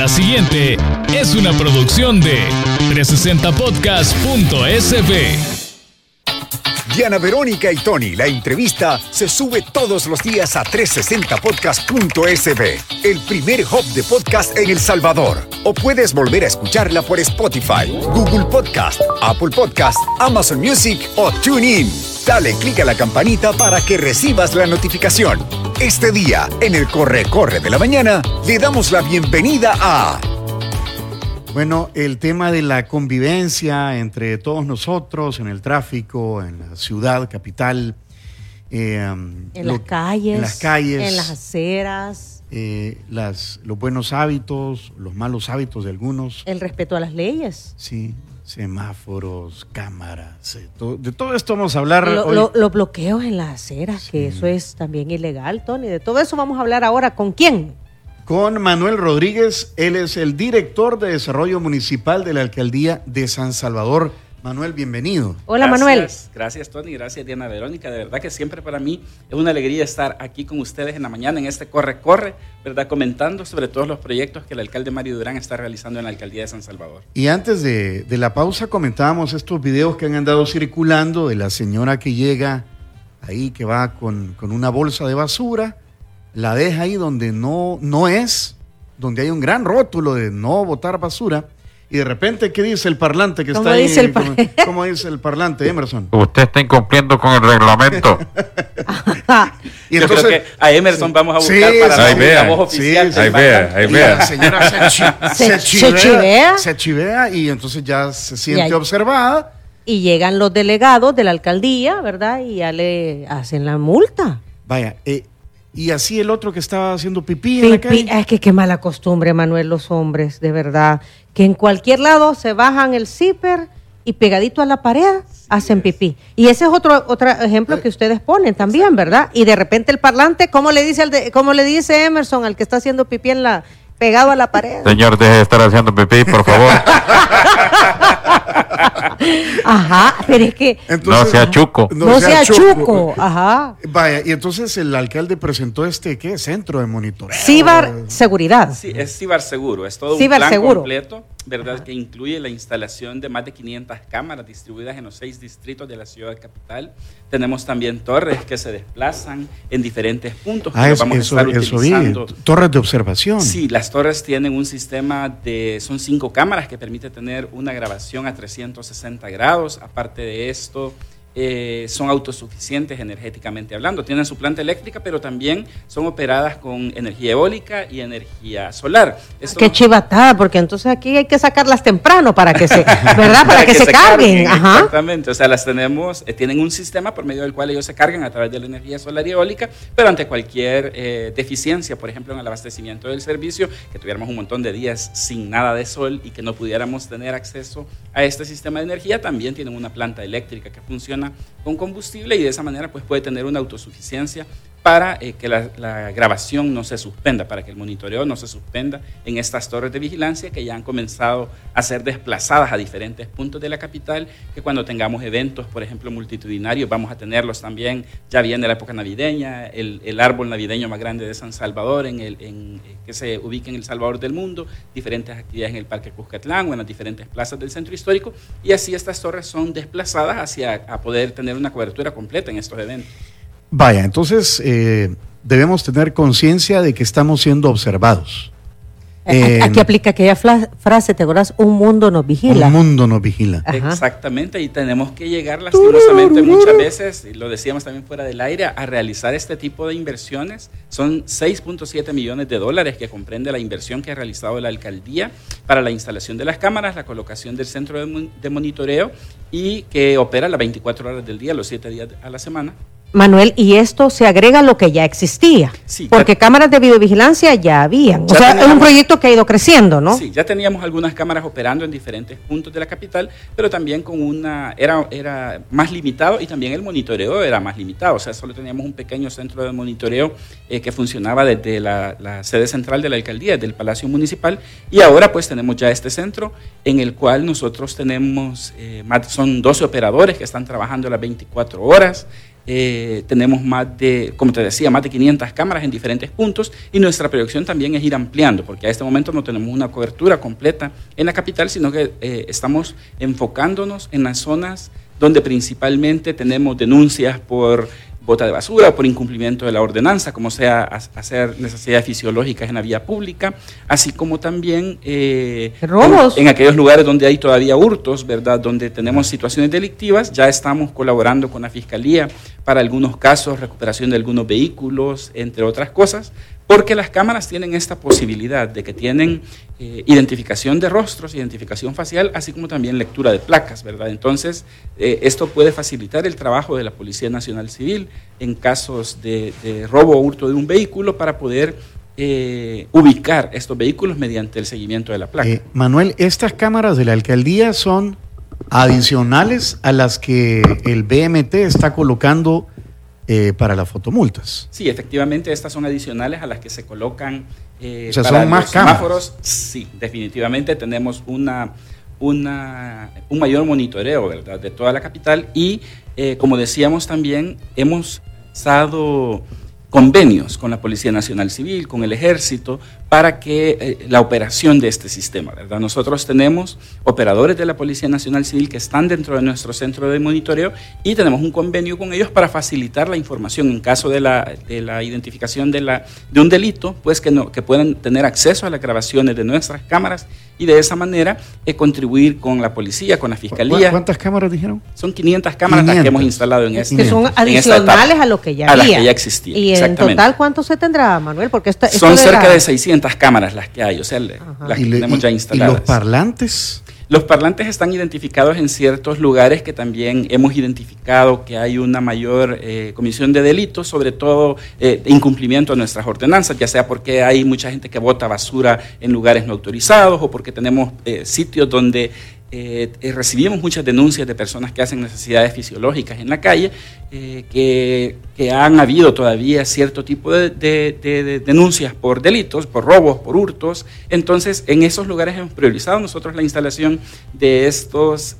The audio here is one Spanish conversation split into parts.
La siguiente es una producción de 360podcast.sb. Diana Verónica y Tony, la entrevista se sube todos los días a 360podcast.sb, el primer hub de podcast en El Salvador. O puedes volver a escucharla por Spotify, Google Podcast, Apple Podcast, Amazon Music o TuneIn. Dale clic a la campanita para que recibas la notificación. Este día, en el Corre Corre de la Mañana, le damos la bienvenida a... Bueno, el tema de la convivencia entre todos nosotros en el tráfico, en la ciudad capital. Eh, en las calles. En las calles. En las aceras. Eh, las, los buenos hábitos, los malos hábitos de algunos. El respeto a las leyes. Sí, semáforos, cámaras, de todo esto vamos a hablar. Los bloqueos en las aceras, que eso es también ilegal, Tony. De todo eso vamos a hablar ahora. ¿Con quién? Con Manuel Rodríguez. Él es el director de Desarrollo Municipal de la Alcaldía de San Salvador. Manuel, bienvenido. Hola Manuel. Gracias Tony, gracias Diana Verónica. De verdad que siempre para mí es una alegría estar aquí con ustedes en la mañana en este Corre Corre, ¿verdad? Comentando sobre todos los proyectos que el alcalde Mario Durán está realizando en la Alcaldía de San Salvador. Y antes de, de la pausa comentábamos estos videos que han andado circulando de la señora que llega ahí, que va con, con una bolsa de basura la deja ahí donde no, no es, donde hay un gran rótulo de no botar basura. Y de repente, ¿qué dice el parlante que está ahí? Dice ¿Cómo, dice el parlante, Emerson? Usted está incumpliendo con el reglamento. y entonces, creo que a Emerson vamos a buscar para ahí la voz oficial. Sí, ahí vea, ahí vea. La señora se, chivea, se, chivea, y entonces ya se siente observada. Y llegan los delegados de la alcaldía, ¿verdad? Y ya le hacen la multa. Vaya, eh, y así el otro que estaba haciendo pipí, en la calle. Es que qué mala costumbre, Manuel, los hombres, de verdad. Que en cualquier lado se bajan el zipper y pegadito a la pared hacen pipí. Y ese es otro, otro ejemplo que ustedes ponen también, ¿verdad? Y de repente el parlante, ¿cómo le dice, el cómo le dice Emerson al que está haciendo pipí en la, pegado a la pared? Señor, deje de estar haciendo pipí, por favor. Ajá, pero es que. no sea chuco. No, sea, chuco. Ajá. Vaya, y entonces el alcalde presentó este, ¿qué? Centro de monitoreo. Cibar Seguridad. Sí, es Cibar Seguro. Es todo un plan completo, ¿verdad? Que incluye la instalación de más de 500 cámaras distribuidas en los seis distritos de la ciudad capital. Tenemos también torres que se desplazan en diferentes puntos. Ah, vamos a estar utilizando. torres de observación. Sí, las torres tienen un sistema de. Son cinco cámaras que permite tener una grabación a 360 grados. Aparte de esto, eh, son autosuficientes energéticamente hablando. Tienen su planta eléctrica, pero también son operadas con energía eólica y energía solar. Qué chivatada, porque entonces aquí hay que sacarlas temprano para que se, ¿verdad? Para, que, se, carguen. Exactamente, o sea, las tenemos, eh, tienen un sistema por medio del cual ellos se cargan a través de la energía solar y eólica, pero ante cualquier eh, deficiencia, por ejemplo, en el abastecimiento del servicio, que tuviéramos un montón de días sin nada de sol y que no pudiéramos tener acceso a este sistema de energía, también tienen una planta eléctrica que funciona con combustible y de esa manera pues puede tener una autosuficiencia para eh, que la, grabación no se suspenda, para que el monitoreo no se suspenda en estas torres de vigilancia que ya han comenzado a ser desplazadas a diferentes puntos de la capital, que cuando tengamos eventos, por ejemplo, multitudinarios, vamos a tenerlos también, ya viene la época navideña, el, árbol navideño más grande de San Salvador, en el, eh, que se ubica en El Salvador del Mundo, diferentes actividades en el Parque Cuscatlán o en las diferentes plazas del centro histórico, y así estas torres son desplazadas hacia a poder tener una cobertura completa en estos eventos. Vaya, entonces eh, debemos tener conciencia de que estamos siendo observados. Aquí aplica aquella frase, ¿te acuerdas? Un mundo nos vigila. Un mundo nos vigila. Exactamente, y tenemos que llegar lastimosamente muchas veces, y lo decíamos también fuera del aire, a realizar este tipo de inversiones. Son 6.7 millones de dólares que comprende la inversión que ha realizado la alcaldía para la instalación de las cámaras, la colocación del centro de monitoreo y que opera las 24 horas del día, los 7 días a la semana Manuel, y esto se agrega a lo que ya existía, porque cámaras de videovigilancia ya habían. o sea, es un proyecto que ha ido creciendo, ¿no? Sí, ya teníamos algunas cámaras operando en diferentes puntos de la capital, pero también con una era era más limitado y también el monitoreo era más limitado. O sea, solo teníamos un pequeño centro de monitoreo eh, que funcionaba desde la, sede central de la alcaldía, desde el Palacio Municipal, y ahora pues tenemos ya este centro en el cual nosotros tenemos, eh, son 12 operadores que están trabajando las 24 horas. Eh, tenemos más de, como te decía, más de 500 cámaras en diferentes puntos y nuestra proyección también es ir ampliando, porque a este momento no tenemos una cobertura completa en la capital, sino que eh, estamos enfocándonos en las zonas donde principalmente tenemos denuncias por bota de basura, por incumplimiento de la ordenanza, como sea hacer necesidades fisiológicas en la vía pública, así como también eh, robos en, aquellos lugares donde hay todavía hurtos, ¿verdad? Donde tenemos situaciones delictivas, ya estamos colaborando con la Fiscalía para algunos casos, recuperación de algunos vehículos, entre otras cosas, porque las cámaras tienen esta posibilidad de que tienen eh, identificación de rostros, identificación facial, así como también lectura de placas, ¿verdad? Entonces, eh, esto puede facilitar el trabajo de la Policía Nacional Civil en casos de, robo o hurto de un vehículo para poder eh, ubicar estos vehículos mediante el seguimiento de la placa. Manuel, estas cámaras de la alcaldía son adicionales a las que el BMT está colocando eh, para las fotomultas. Sí, efectivamente, estas son adicionales a las que se colocan eh, o sea, son más semáforos. Sí, definitivamente tenemos una, una, un mayor monitoreo ¿verdad? de toda la capital y, eh, como decíamos también, hemos estado convenios con la Policía Nacional Civil, con el Ejército, para que eh, la operación de este sistema, ¿verdad? Nosotros tenemos operadores de la Policía Nacional Civil que están dentro de nuestro centro de monitoreo y tenemos un convenio con ellos para facilitar la información en caso de la, de la identificación de, la, de un delito, pues que, no, que puedan tener acceso a las grabaciones de nuestras cámaras y de esa manera eh, contribuir con la policía, con la fiscalía. ¿Cuántas cámaras dijeron? Son 500 cámaras las que hemos instalado en este Que son adicionales a lo que ya había. A las que ya existían. ¿Y en total cuánto se tendrá, Manuel? Porque son cerca de 600 cámaras las que hay, o sea, las que tenemos ya instaladas. ¿Y los parlantes? Los parlantes están identificados en ciertos lugares que también hemos identificado que hay una mayor eh, comisión de delitos, sobre todo eh, incumplimiento de nuestras ordenanzas, ya sea porque hay mucha gente que bota basura en lugares no autorizados o porque tenemos eh, sitios donde eh, eh, recibimos muchas denuncias de personas que hacen necesidades fisiológicas en la calle, eh, que, que, han habido todavía cierto tipo de, de, denuncias por delitos, por robos, por hurtos. Entonces, en esos lugares hemos priorizado nosotros la instalación de estos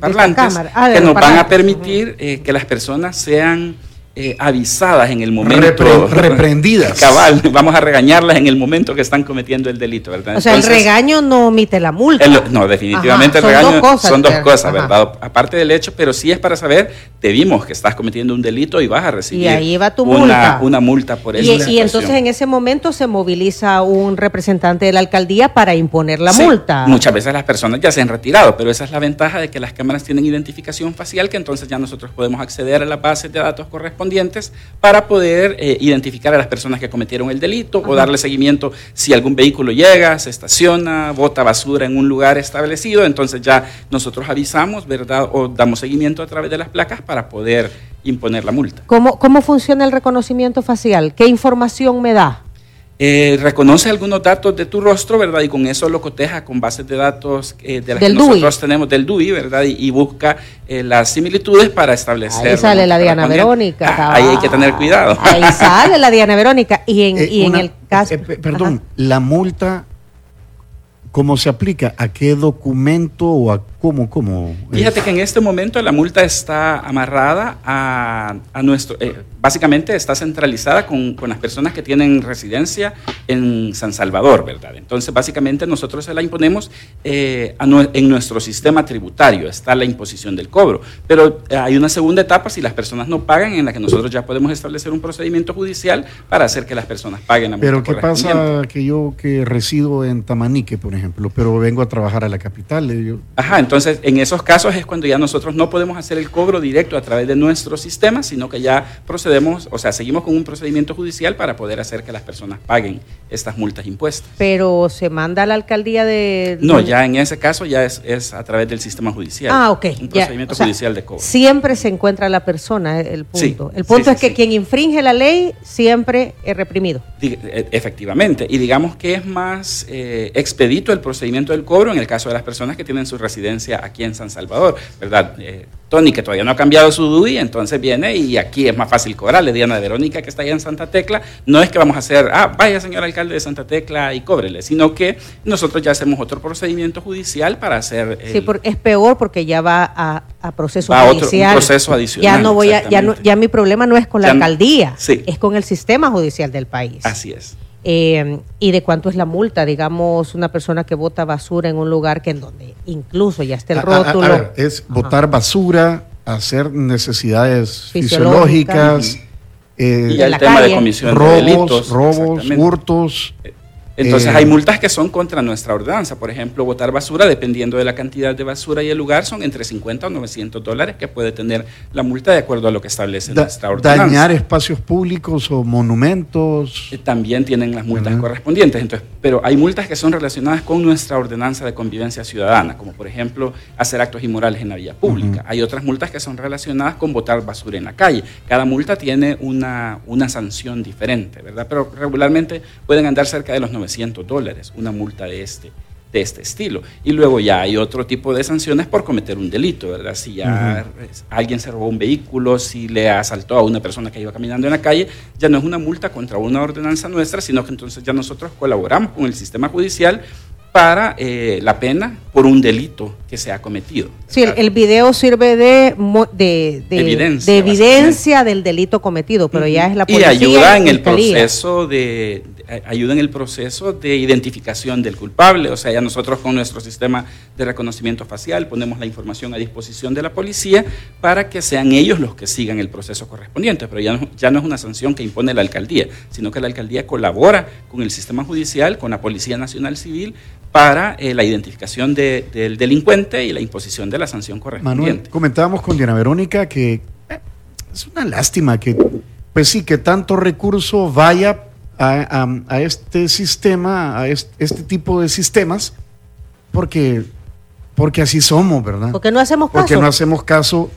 parlantes ah, que nos van a permitir que las personas sean eh, avisadas en el momento. reprendidas. Cabal, vamos a regañarlas en el momento que están cometiendo el delito, ¿verdad? O sea, el regaño no omite la multa. no, definitivamente el regaño son dos cosas, ¿verdad? Aparte del hecho, pero sí es para saber, te vimos que estás cometiendo un delito y vas a recibir y ahí va tu una, multa. una multa por eso. Y, y, entonces en ese momento se moviliza un representante de la alcaldía para imponer la multa. Muchas veces las personas ya se han retirado, pero esa es la ventaja de que las cámaras tienen identificación facial, que entonces ya nosotros podemos acceder a las bases de datos correspondientes para poder eh, identificar a las personas que cometieron el delito o darle seguimiento si algún vehículo llega, se estaciona, bota basura en un lugar establecido, entonces ya nosotros avisamos, ¿verdad? O damos seguimiento a través de las placas para poder imponer la multa. ¿Cómo, cómo funciona el reconocimiento facial? ¿Qué información me da? Eh, reconoce algunos datos de tu rostro, ¿verdad? Y con eso lo coteja con bases de datos eh, de las que nosotros tenemos del DUI, ¿verdad? Y, busca eh, las similitudes para establecer. Ahí sale la Diana Verónica. Ah, ahí hay que tener cuidado. Ahí sale la Diana Verónica. Y en, y en el caso. perdón, la multa ¿Cómo se aplica? ¿A qué documento o a cómo? cómo Fíjate que en este momento la multa está amarrada a, nuestro, eh, básicamente está centralizada con, las personas que tienen residencia en San Salvador, ¿verdad? Entonces, básicamente nosotros se la imponemos eh, en nuestro sistema tributario, está la imposición del cobro. Pero eh, hay una segunda etapa, si las personas no pagan, en la que nosotros ya podemos establecer un procedimiento judicial para hacer que las personas paguen la multa. Pero ¿qué pasa que yo que resido en Tamanique, por ejemplo? pero vengo a trabajar a la capital. Ajá, entonces en esos casos es cuando ya nosotros no podemos hacer el cobro directo a través de nuestro sistema, sino que ya procedemos, o sea, seguimos con un procedimiento judicial para poder hacer que las personas paguen estas multas impuestas. Pero se manda a la alcaldía de... No, ya en ese caso ya es, a través del sistema judicial. Ah, ok. Un procedimiento judicial de cobro. Siempre se encuentra la persona, el punto. el punto es que quien infringe la ley siempre es reprimido. E, efectivamente, y digamos que es más eh, expedito el procedimiento del cobro en el caso de las personas que tienen su residencia aquí en San Salvador, ¿verdad? Eh, Tony, que todavía no ha cambiado su DUI, entonces viene y aquí es más fácil cobrarle. Diana Verónica, que está allá en Santa Tecla, no es que vamos a hacer, ah, vaya señor alcalde de Santa Tecla y cóbrele, sino que nosotros ya hacemos otro procedimiento judicial para hacer... Sí, porque es peor porque ya va a, a proceso Va a otro- un judicial. proceso adicional, Ya no voy a, ya, no- ya mi problema no es con la Ya alcaldía, sí. es con el sistema judicial del país. Así es. Eh, y de cuánto es la multa, digamos, una persona que bota basura en un lugar que en donde incluso ya está el A- a- a rótulo. ver, es Ajá. botar basura, hacer necesidades Fisiológicas. fisiológicas, eh, Y ya el tema de robos, delitos. robos, hurtos. Entonces Eh, hay multas que son contra nuestra ordenanza. Por ejemplo, botar basura, dependiendo de la cantidad de basura y el lugar, son entre 50 o 900 dólares que puede tener la multa de acuerdo a lo que establece da- nuestra ordenanza. dañar espacios públicos o monumentos. Eh, También tienen las multas correspondientes. Entonces, pero hay multas que son relacionadas con nuestra ordenanza de convivencia ciudadana, como por ejemplo hacer actos inmorales en la vía pública. Hay otras multas que son relacionadas con botar basura en la calle. Cada multa tiene una, una sanción diferente, ¿verdad? Pero regularmente pueden andar cerca de los 900 dólares, una multa de este de este estilo. Y luego ya hay otro tipo de sanciones por cometer un delito, ¿verdad? Si ya alguien se robó un vehículo, si le asaltó a una persona que iba caminando en la calle, ya no es una multa contra una ordenanza nuestra, sino que entonces ya nosotros colaboramos con el sistema judicial para eh, la pena por un delito que se ha cometido. Sí, el, video sirve de, de, de- Evidencia, de evidencia del delito cometido, pero ya es la y policía. ayuda y en el proceso de- ayuda en el proceso de identificación del culpable. O sea ya nosotros con nuestro sistema de reconocimiento facial ponemos la información a disposición de la policía para que sean ellos los que sigan el proceso correspondiente. Pero ya no, ya no es una sanción que impone la alcaldía sino que la alcaldía colabora con el sistema judicial con la policía nacional civil para eh, la identificación de- del delincuente y la imposición de la sanción Manuel, correspondiente comentábamos con Diana Verónica que eh, es una lástima que, pues sí, que tanto recurso vaya a, a- a este sistema, a est- este, tipo de sistemas, porque, porque así somos, ¿verdad? Porque no hacemos caso. Porque no hacemos caso,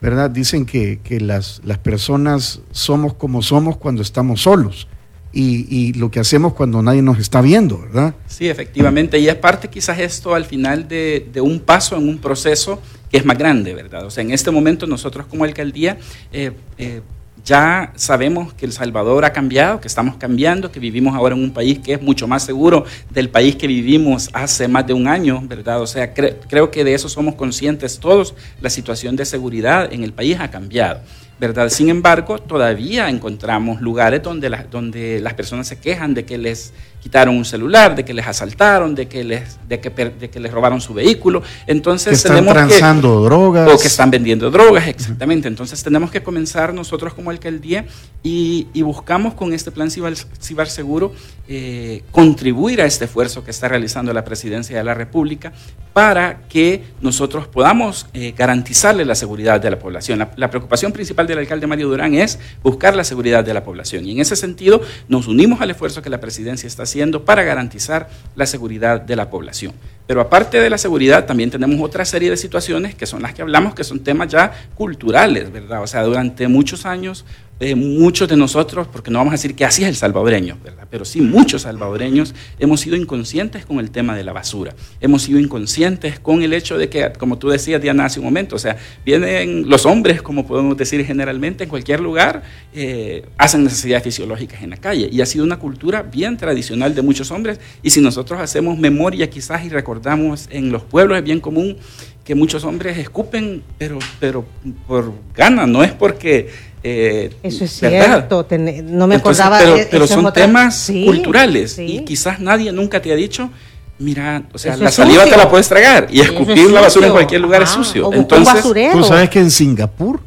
¿verdad? Dicen que, que las, las personas somos como somos cuando estamos solos y, y lo que hacemos cuando nadie nos está viendo, ¿verdad? Sí, efectivamente, y es parte quizás esto al final de, de un paso en un proceso que es más grande, ¿verdad? O sea, en este momento nosotros como alcaldía eh, eh, ya sabemos que El Salvador ha cambiado, que estamos cambiando, que vivimos ahora en un país que es mucho más seguro del país que vivimos hace más de un año, ¿verdad? O sea, cre- creo que de eso somos conscientes todos, la situación de seguridad en el país ha cambiado. ¿Verdad? Sin embargo, todavía encontramos lugares donde, las donde las personas se quejan de que les quitaron un celular, de que les asaltaron, de que les, de que, de que les robaron su vehículo. Entonces Que están que- transando drogas. o que están vendiendo drogas, exactamente. Entonces tenemos que comenzar nosotros como alcaldía y, y buscamos con este plan ciber, ciberseguro eh, contribuir a este esfuerzo que está realizando la Presidencia de la República para que nosotros podamos eh, garantizarle la seguridad de la población. La, la preocupación principal del alcalde Mario Durán es buscar la seguridad de la población y en ese sentido nos unimos al esfuerzo que la Presidencia está haciendo para garantizar la seguridad de la población. Pero aparte de la seguridad, también tenemos otra serie de situaciones que son las que hablamos, que son temas ya culturales, ¿verdad? O sea, durante muchos años, eh, muchos de nosotros, porque no vamos a decir que así es el salvadoreño, ¿verdad? Pero sí, muchos salvadoreños hemos sido inconscientes con el tema de la basura. Hemos sido inconscientes con el hecho de que, como tú decías, Diana, hace un momento, o sea, vienen los hombres, como podemos decir generalmente, en cualquier lugar, eh, hacen necesidades fisiológicas en la calle. Y ha sido una cultura bien tradicional de muchos hombres. Y si nosotros hacemos memoria quizás y recordamos en los pueblos, es bien común que muchos hombres escupen, pero, pero por gana, no es porque... eh, Eso es ¿verdad? cierto, ten- no me Entonces, acordaba. Pero, pero es son otra- temas Sí, culturales sí. y quizás nadie nunca te ha dicho, mira, o sea, Eso la es saliva sucio. te la puedes tragar y es escupir la basura en cualquier lugar es sucio. o busca un Entonces, basurero. Tú sabes que en Singapur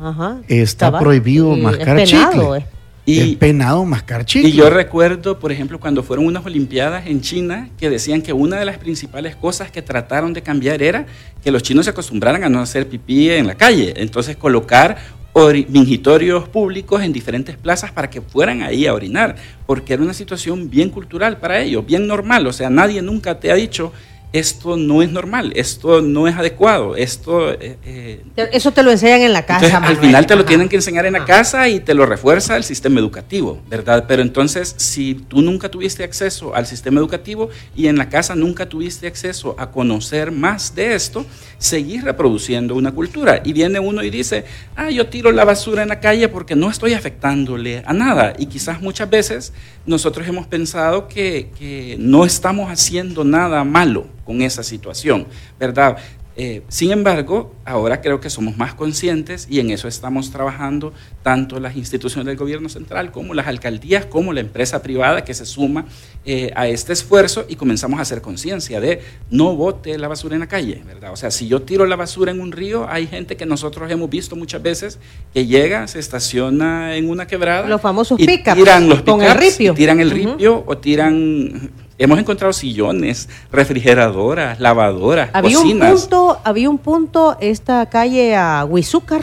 Ajá. está Estaba- prohibido es mascar penado, chicle. eh. Y- es penado mascar chicle. Y yo recuerdo, por ejemplo, cuando fueron unas Olimpiadas en China, que decían que una de las principales cosas que trataron de cambiar era que los chinos se acostumbraran a no hacer pipí en la calle. Entonces, colocar mingitorios públicos en diferentes plazas para que fueran ahí a orinar, porque era una situación bien cultural para ellos, bien normal. O sea, nadie nunca te ha dicho esto no es normal, esto no es adecuado, esto... eh, eh, Eso te lo enseñan en la casa. entonces, al final te lo Ajá. tienen que enseñar en la Ajá. casa y te lo refuerza el sistema educativo, ¿verdad? Pero entonces, si tú nunca tuviste acceso al sistema educativo y en la casa nunca tuviste acceso a conocer más de esto, seguís reproduciendo una cultura. Y viene uno y dice, ah, yo tiro la basura en la calle porque no estoy afectándole a nada. Y quizás muchas veces nosotros hemos pensado que, que no estamos haciendo nada malo con esa situación, ¿verdad? Eh, sin embargo, ahora creo que somos más conscientes y en eso estamos trabajando tanto las instituciones del gobierno central como las alcaldías, como la empresa privada que se suma eh, a este esfuerzo y comenzamos a hacer conciencia de no bote la basura en la calle, ¿verdad? O sea, si yo tiro la basura en un río, hay gente que nosotros hemos visto muchas veces que llega, se estaciona en una quebrada. Los famosos y pickups, tiran los con el y tiran el ripio o tiran... Hemos encontrado sillones, refrigeradoras, lavadoras, Había un cocinas. punto, había un punto, esta calle a Huizúcar,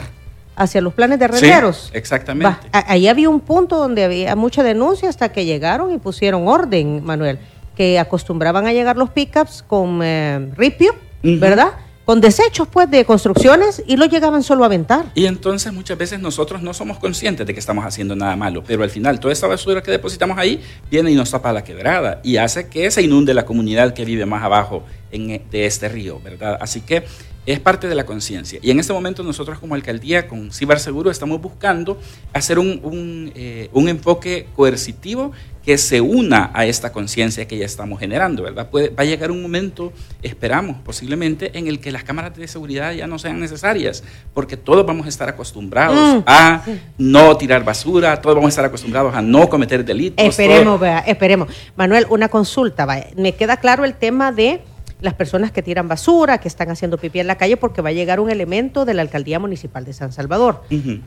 hacia los planes de Sí, renderos. exactamente. Va, ahí había un punto donde había mucha denuncia hasta que llegaron y pusieron orden, Manuel, que acostumbraban a llegar los pickups con eh, ripio. ¿verdad? Con desechos, pues, de construcciones y lo llegaban solo a aventar. Y entonces muchas veces nosotros no somos conscientes de que estamos haciendo nada malo, pero al final toda esa basura que depositamos ahí viene y nos tapa la quebrada y hace que se inunde la comunidad que vive más abajo en, e- de este río, ¿verdad? Así que es parte de la conciencia. Y en este momento nosotros como alcaldía con Ciberseguro estamos buscando hacer un, un, eh, un enfoque coercitivo que se una a esta conciencia que ya estamos generando, ¿verdad? Puede- va a llegar un momento, esperamos posiblemente, en el que las cámaras de seguridad ya no sean necesarias, porque todos vamos a estar acostumbrados Mm. a no tirar basura, todos vamos a estar acostumbrados a no cometer delitos. Esperemos, vea, esperemos. Manuel, una consulta, vaya. Me queda claro el tema de las personas que tiran basura, que están haciendo pipí en la calle, porque va a llegar un elemento de la Alcaldía Municipal de San Salvador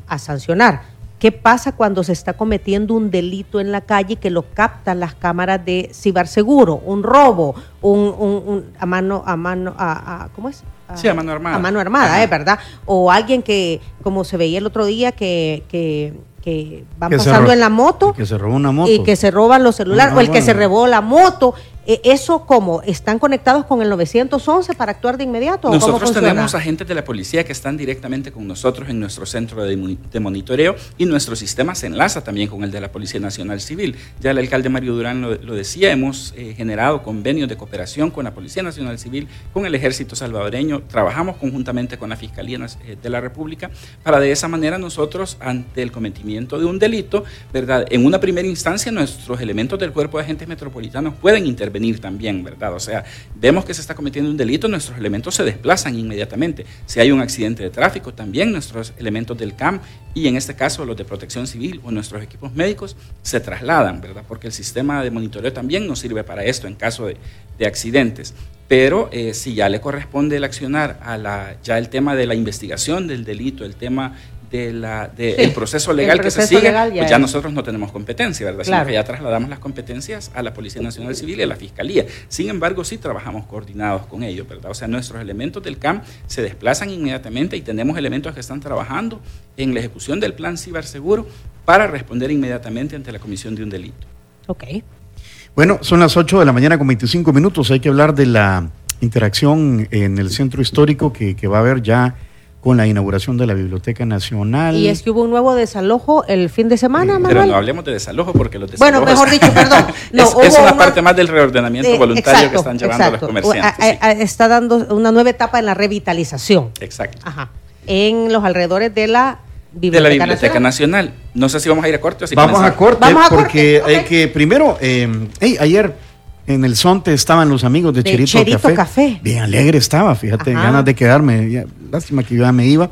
a sancionar. ¿Qué pasa cuando se está cometiendo un delito en la calle que lo captan las cámaras de ciberseguro? Un robo, un, un- un- a mano, a mano, a, a- ¿cómo es? Sí, a mano armada. A mano armada. ¿eh? ¿verdad? O alguien que, como se veía el otro día, que, que, que van Que pasando en la moto Que se robó una moto. y que se roban los celulares, o el que se robó la moto. Eh, ¿Eso cómo? ¿Están conectados con el 911 para actuar de inmediato? cómo Nosotros tenemos agentes de la policía que están directamente con nosotros en nuestro centro de, moni- de monitoreo y nuestro sistema se enlaza también con el de la Policía Nacional Civil. Ya el alcalde Mario Durán lo, lo decía, hemos eh, generado convenios de cooperación con la Policía Nacional Civil, con el Ejército Salvadoreño, trabajamos conjuntamente con la Fiscalía eh, de la República para de esa manera nosotros, ante el cometimiento de un delito, ¿verdad? En una primera instancia nuestros elementos del cuerpo de agentes metropolitanos pueden intervenir también, ¿verdad? O sea, vemos que se está cometiendo un delito, nuestros elementos se desplazan inmediatamente. Si hay un accidente de tráfico, también nuestros elementos del CAM y en este caso los de protección civil o nuestros equipos médicos se trasladan, ¿verdad? Porque el sistema de monitoreo también nos sirve para esto en caso de, de accidentes. Pero eh, si ya le corresponde el accionar a la, ya el tema de la investigación del delito, el tema de la, de Sí, el proceso legal el que se sigue, legal ya pues ya es. nosotros no tenemos competencia, ¿verdad? Claro. Sino que ya trasladamos las competencias a la Policía Nacional Civil y a la Fiscalía. Sin embargo, sí trabajamos coordinados con ellos, ¿verdad? O sea, nuestros elementos del CAM se desplazan inmediatamente y tenemos elementos que están trabajando en la ejecución del plan ciberseguro para responder inmediatamente ante la comisión de un delito. Ok. Bueno, son las 8 de la mañana con 25 minutos. Hay que hablar de la interacción en el centro histórico que, que va a haber ya con la inauguración de la Biblioteca Nacional. Y es que hubo un nuevo desalojo el fin de semana, Pero Manuel. no hablemos de desalojo porque los Bueno, desalojos... mejor dicho, perdón. No, es, es hubo una una- parte más del reordenamiento Eh, voluntario que están llevando exacto. los comerciantes. A- sí. a- está dando una nueva etapa en la revitalización. Exacto. Ajá. En los alrededores de la de Biblioteca, la Biblioteca Nacional. Nacional. No sé si vamos a ir a corte o si Vamos a comenzamos. corte Vamos a corte, porque ok. hay que primero, eh, hey, ayer en el Zonte estaban los amigos de, De Cherito, Cherito Café. Café. Bien alegre estaba, fíjate, Ajá. ganas de quedarme. lástima que yo ya me iba.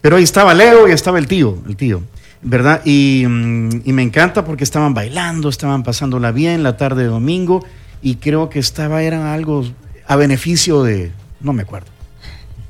Pero ahí estaba Leo y estaba el tío, el tío, ¿verdad? Y, mm, y me encanta porque estaban bailando, estaban pasándola bien la tarde de domingo y creo que estaba, era algo a beneficio de, no me acuerdo.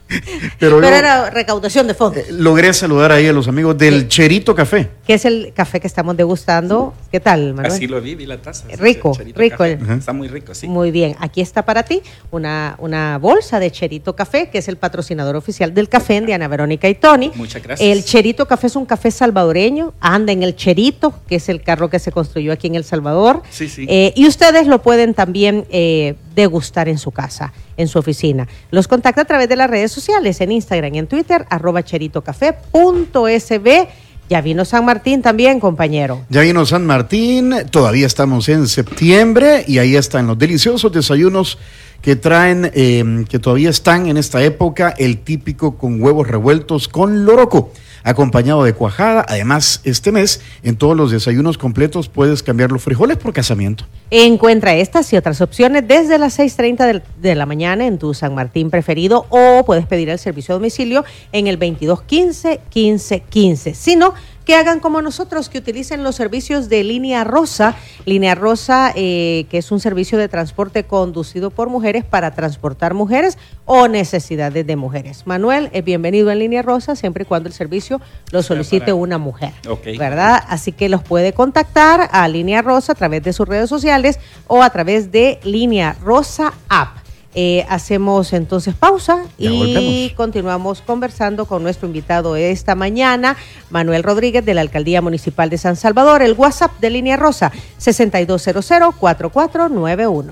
Pero, Pero yo, era recaudación de fondos. eh, logré saludar ahí a los amigos del Cherito Café. que es el café que estamos degustando. ¿Qué tal, Manuel? Así lo vi, vi la taza. Rico, Cherito rico el-. Está muy rico, sí. Muy bien, aquí está para ti una, una bolsa de Cherito Café, que es el patrocinador oficial del café en Diana Verónica y Tony. Muchas gracias. El Cherito Café es un café salvadoreño, anda en el Cherito, que es el carro que se construyó aquí en El Salvador. Sí, sí. Eh, y ustedes lo pueden también eh, degustar en su casa, en su oficina. Los contacta a través de las redes sociales, en Instagram y en Twitter, arroba cheritocafé.sb. Ya vino San Martín también, compañero. Ya vino San Martín, todavía estamos en septiembre y ahí están los deliciosos desayunos que traen, eh, que todavía están en esta época, el típico con huevos revueltos con loroco acompañado de cuajada. Además, este mes en todos los desayunos completos puedes cambiar los frijoles por casamiento. Encuentra estas y otras opciones desde las 6.30 de, la mañana en tu San Martín preferido o puedes pedir el servicio a domicilio en el 2215 1515. Si no, que hagan como nosotros, que utilicen los servicios de Línea Rosa. Línea Rosa, eh, que es un servicio de transporte conducido por mujeres para transportar mujeres o necesidades de mujeres. Manuel, es bienvenido en Línea Rosa siempre y cuando el servicio lo solicite una mujer. ¿Verdad? Así que los puede contactar a Línea Rosa a través de sus redes sociales o a través de Línea Rosa App. Eh, hacemos entonces pausa y continuamos conversando con nuestro invitado esta mañana, Manuel Rodríguez de la Alcaldía Municipal de San Salvador. El WhatsApp de Línea Rosa, 6200-4491.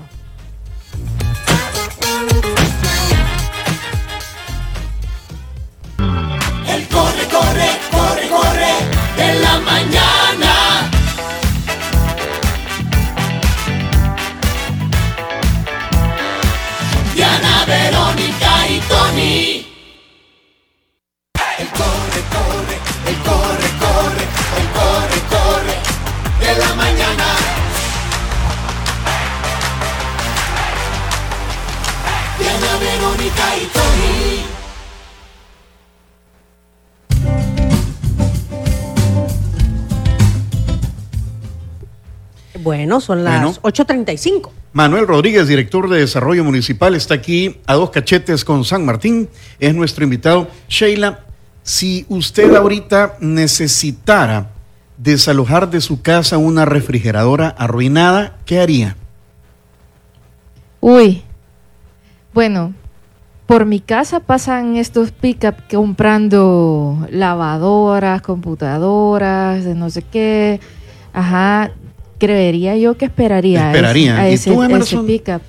El corre, corre, corre, corre de la mañana. Y Tony. El corre, corre, el corre, corre, el corre, corre de la mañana. Diana, Verónica y Tony. Bueno, son las 8.35. Manuel Rodríguez, director de Desarrollo Municipal, está aquí a dos cachetes con San Martín. Es nuestro invitado. Sheila, si usted ahorita necesitara desalojar de su casa una refrigeradora arruinada, ¿qué haría? Uy, bueno, por mi casa pasan estos pick-up comprando lavadoras, computadoras, de no sé qué. Ajá, creería yo que esperaría, esperaría. A ese, pickup.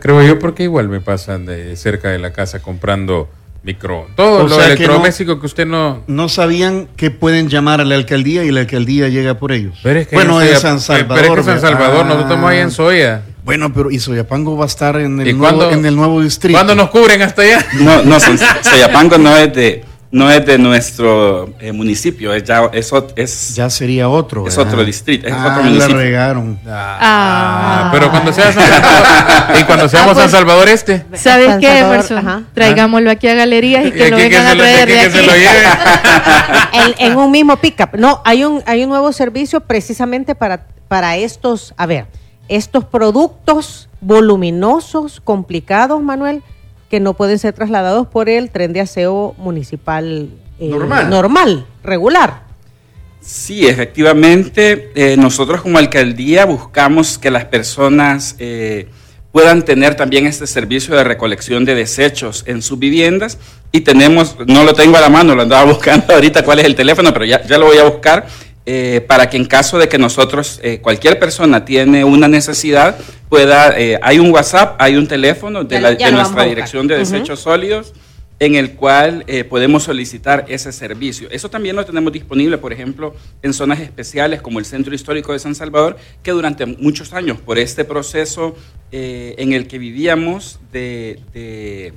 Creo yo porque igual me pasan de cerca de la casa comprando micro, todo lo electrodoméstico que, usted no... No sabían que pueden llamar a la alcaldía y la alcaldía llega por ellos. bueno, es San Salvador. Pero es San Salvador, nosotros estamos ahí en Soya. Bueno, pero y Soyapango va a estar en el, nuevo, en el nuevo distrito. ¿Cuándo nos cubren hasta allá? No, no, Soyapango no es de no es de nuestro eh, municipio, es ya, es, ya sería otro. Es otro distrito, es ah, otro municipio. regaron. Ah, ah. pero cuando sea San Salvador, y cuando seamos San Salvador este. ¿Sabes qué, Emerson? Traigámoslo aquí a galerías y que lo vengan a traer de aquí. en, un mismo pickup. No, hay un, hay un nuevo servicio precisamente para, para estos, a ver, estos productos voluminosos, complicados, Manuel que no pueden ser trasladados por el tren de aseo municipal eh, normal. normal, regular. Sí, efectivamente, eh, nosotros como alcaldía buscamos que las personas eh, puedan tener también este servicio de recolección de desechos en sus viviendas y tenemos, no lo tengo a la mano, lo andaba buscando ahorita cuál es el teléfono, pero ya, ya lo voy a buscar eh, para que en caso de que nosotros, eh, cualquier persona tiene una necesidad, pueda, eh, hay un WhatsApp, hay un teléfono de, nuestra dirección de desechos sólidos en el cual podemos solicitar ese servicio. Eso también lo tenemos disponible, por ejemplo, en zonas especiales como el Centro Histórico de San Salvador, que durante muchos años, por este proceso en el que vivíamos, de,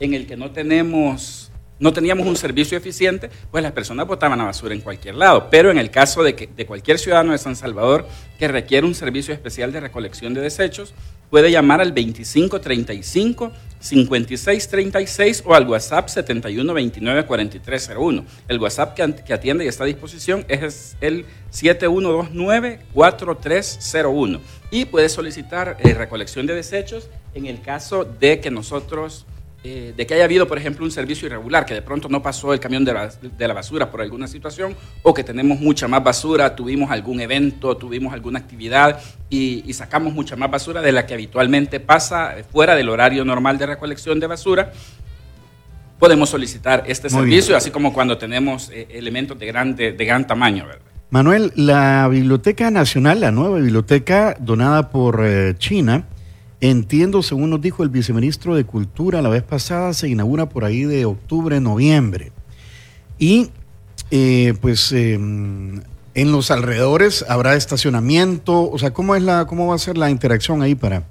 en el que no tenemos no teníamos un servicio eficiente, pues las personas botaban la basura en cualquier lado. Pero en el caso de, que, de cualquier ciudadano de San Salvador que requiere un servicio especial de recolección de desechos, puede llamar al 2535 5636 o al WhatsApp 71294301. El WhatsApp que, atiende y está a disposición es el 71294301 y puede solicitar eh, recolección de desechos en el caso de que nosotros eh, de que haya habido, por ejemplo, un servicio irregular, que de pronto no pasó el camión de la, basura por alguna situación, o que tenemos mucha más basura, tuvimos algún evento, tuvimos alguna actividad y, sacamos mucha más basura de la que habitualmente pasa fuera del horario normal de recolección de basura, podemos solicitar este servicio, así como cuando tenemos eh, elementos de gran, de, gran tamaño. ¿verdad? Manuel, la Biblioteca Nacional, la nueva biblioteca donada por eh, China, entiendo, según nos dijo el viceministro de Cultura la vez pasada, se inaugura por ahí de octubre, noviembre. Y eh, pues eh, en los alrededores habrá estacionamiento, o sea, ¿cómo, es la, cómo va a ser la interacción ahí para,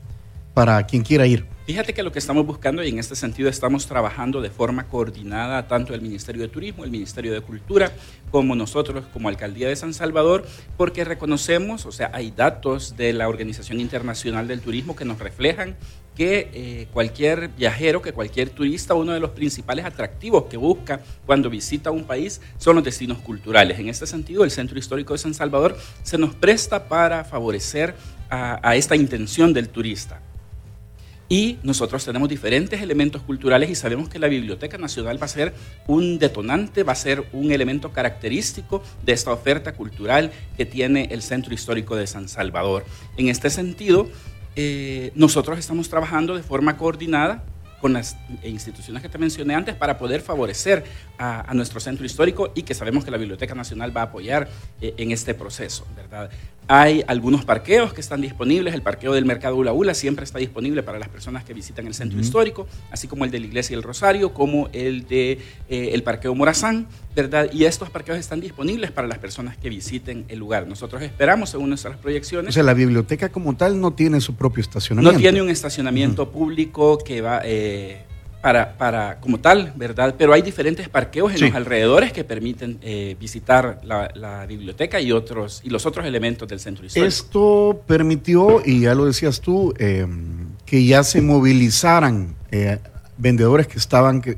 para quien quiera ir? Fíjate que lo que estamos buscando, y en este sentido estamos trabajando de forma coordinada, tanto el Ministerio de Turismo, el Ministerio de Cultura, como nosotros, como Alcaldía de San Salvador, porque reconocemos, o sea, hay datos de la Organización Internacional del Turismo que nos reflejan que eh, cualquier viajero, que cualquier turista, uno de los principales atractivos que busca cuando visita un país son los destinos culturales. En este sentido, el Centro Histórico de San Salvador se nos presta para favorecer a esta intención del turista. Y nosotros tenemos diferentes elementos culturales y sabemos que la Biblioteca Nacional va a ser un detonante, va a ser un elemento característico de esta oferta cultural que tiene el Centro Histórico de San Salvador. En este sentido, eh, nosotros estamos trabajando de forma coordinada con las instituciones que te mencioné antes para poder favorecer a, nuestro centro histórico y que sabemos que la Biblioteca Nacional va a apoyar eh, en este proceso, ¿verdad? Hay algunos parqueos que están disponibles. El parqueo del Mercado Ula Ula siempre está disponible para las personas que visitan el centro histórico, así como el de la Iglesia del Rosario, como el de eh, el parqueo Morazán, ¿verdad? Y estos parqueos están disponibles para las personas que visiten el lugar. Nosotros esperamos, según nuestras proyecciones. O sea, la biblioteca como tal no tiene su propio estacionamiento. No tiene un estacionamiento público que va. Eh, para, para, como tal, ¿verdad? Pero hay diferentes parqueos en los alrededores que permiten eh, visitar la, biblioteca y, otros, y los otros elementos del centro histórico. Esto permitió, y ya lo decías tú, eh, que ya se movilizaran eh, vendedores que estaban... Que,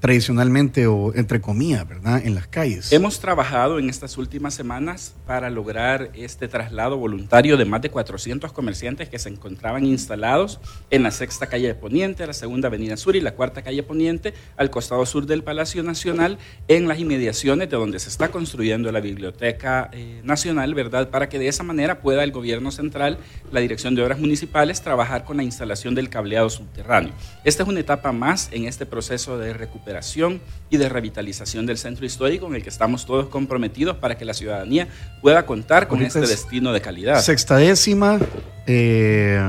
tradicionalmente o entre comillas, ¿verdad? En las calles. Hemos trabajado en estas últimas semanas para lograr este traslado voluntario de más de 400 comerciantes que se encontraban instalados en la sexta calle Poniente, la segunda avenida sur y la cuarta calle Poniente, al costado sur del Palacio Nacional, en las inmediaciones de donde se está construyendo la Biblioteca eh, Nacional, ¿verdad? Para que de esa manera pueda el gobierno central, la Dirección de Obras Municipales, trabajar con la instalación del cableado subterráneo. Esta es una etapa más en este proceso de recuperación y de revitalización del centro histórico en el que estamos todos comprometidos para que la ciudadanía pueda contar con este destino de calidad. Sexta décima. Eh,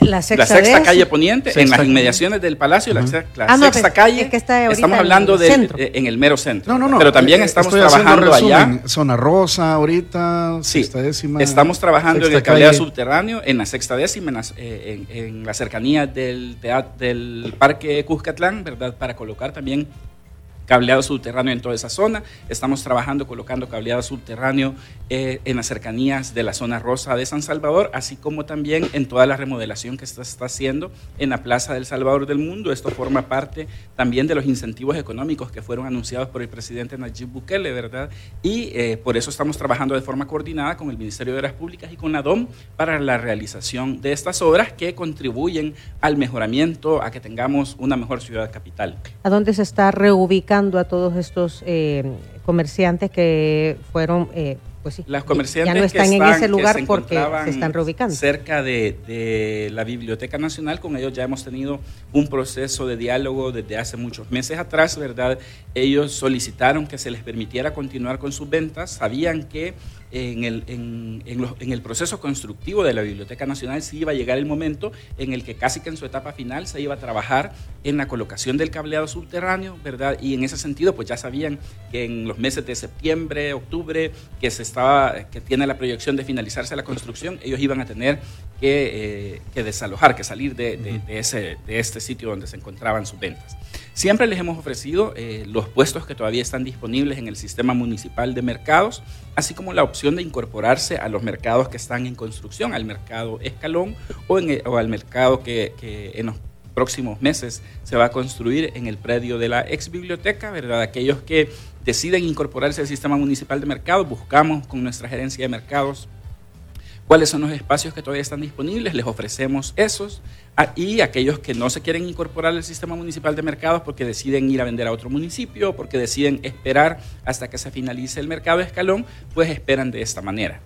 la, sexta, calle poniente, en las inmediaciones del palacio, la, ah, sexta pues, calle. estamos hablando de, eh, en el mero centro. No, no, no. Pero también eh, estamos trabajando allá. Zona rosa, ahorita, sexta décima. Estamos trabajando en el cableado subterráneo, en la sexta décima, en, las, en, la cercanía del, del Parque Cuscatlán, ¿verdad? Para colocar también cableado subterráneo en toda esa zona. Estamos trabajando colocando cableado subterráneo eh, en las cercanías de la zona rosa de San Salvador, así como también en toda la remodelación que se está haciendo en la Plaza del Salvador del Mundo. Esto forma parte también de los incentivos económicos que fueron anunciados por el presidente Nayib Bukele, ¿verdad? Y eh, por eso estamos trabajando de forma coordinada con el Ministerio de Obras Públicas y con la DOM para la realización de estas obras que contribuyen al mejoramiento, a que tengamos una mejor ciudad capital. ¿A dónde se está reubicando? A todos estos eh, comerciantes que fueron, eh, pues sí, Las comerciantes ya no están, en ese lugar porque se están reubicando. Cerca de, de, la Biblioteca Nacional, con ellos ya hemos tenido un proceso de diálogo desde hace muchos meses atrás, ¿verdad? Ellos solicitaron que se les permitiera continuar con sus ventas, sabían que en el, en, en, el proceso constructivo de la Biblioteca Nacional sí iba a llegar el momento en el que casi que en su etapa final se iba a trabajar en la colocación del cableado subterráneo, ¿verdad? Y en ese sentido, pues ya sabían que en los meses de septiembre, octubre, que se estaba, que tiene la proyección de finalizarse la construcción, ellos iban a tener que, eh, desalojar, que salir de, de, ese, de este sitio donde se encontraban sus ventas. Siempre les hemos ofrecido eh, los puestos que todavía están disponibles en el sistema municipal de mercados, así como la opción de incorporarse a los mercados que están en construcción, al mercado Escalón o, al mercado que, que, en los próximos meses se va a construir en el predio de la ex biblioteca, ¿verdad? Aquellos que deciden incorporarse al sistema municipal de mercados, buscamos con nuestra gerencia de mercados cuáles son los espacios que todavía están disponibles, les ofrecemos esos y aquellos que no se quieren incorporar al sistema municipal de mercados porque deciden ir a vender a otro municipio, porque deciden esperar hasta que se finalice el mercado de escalón, pues esperan de esta manera.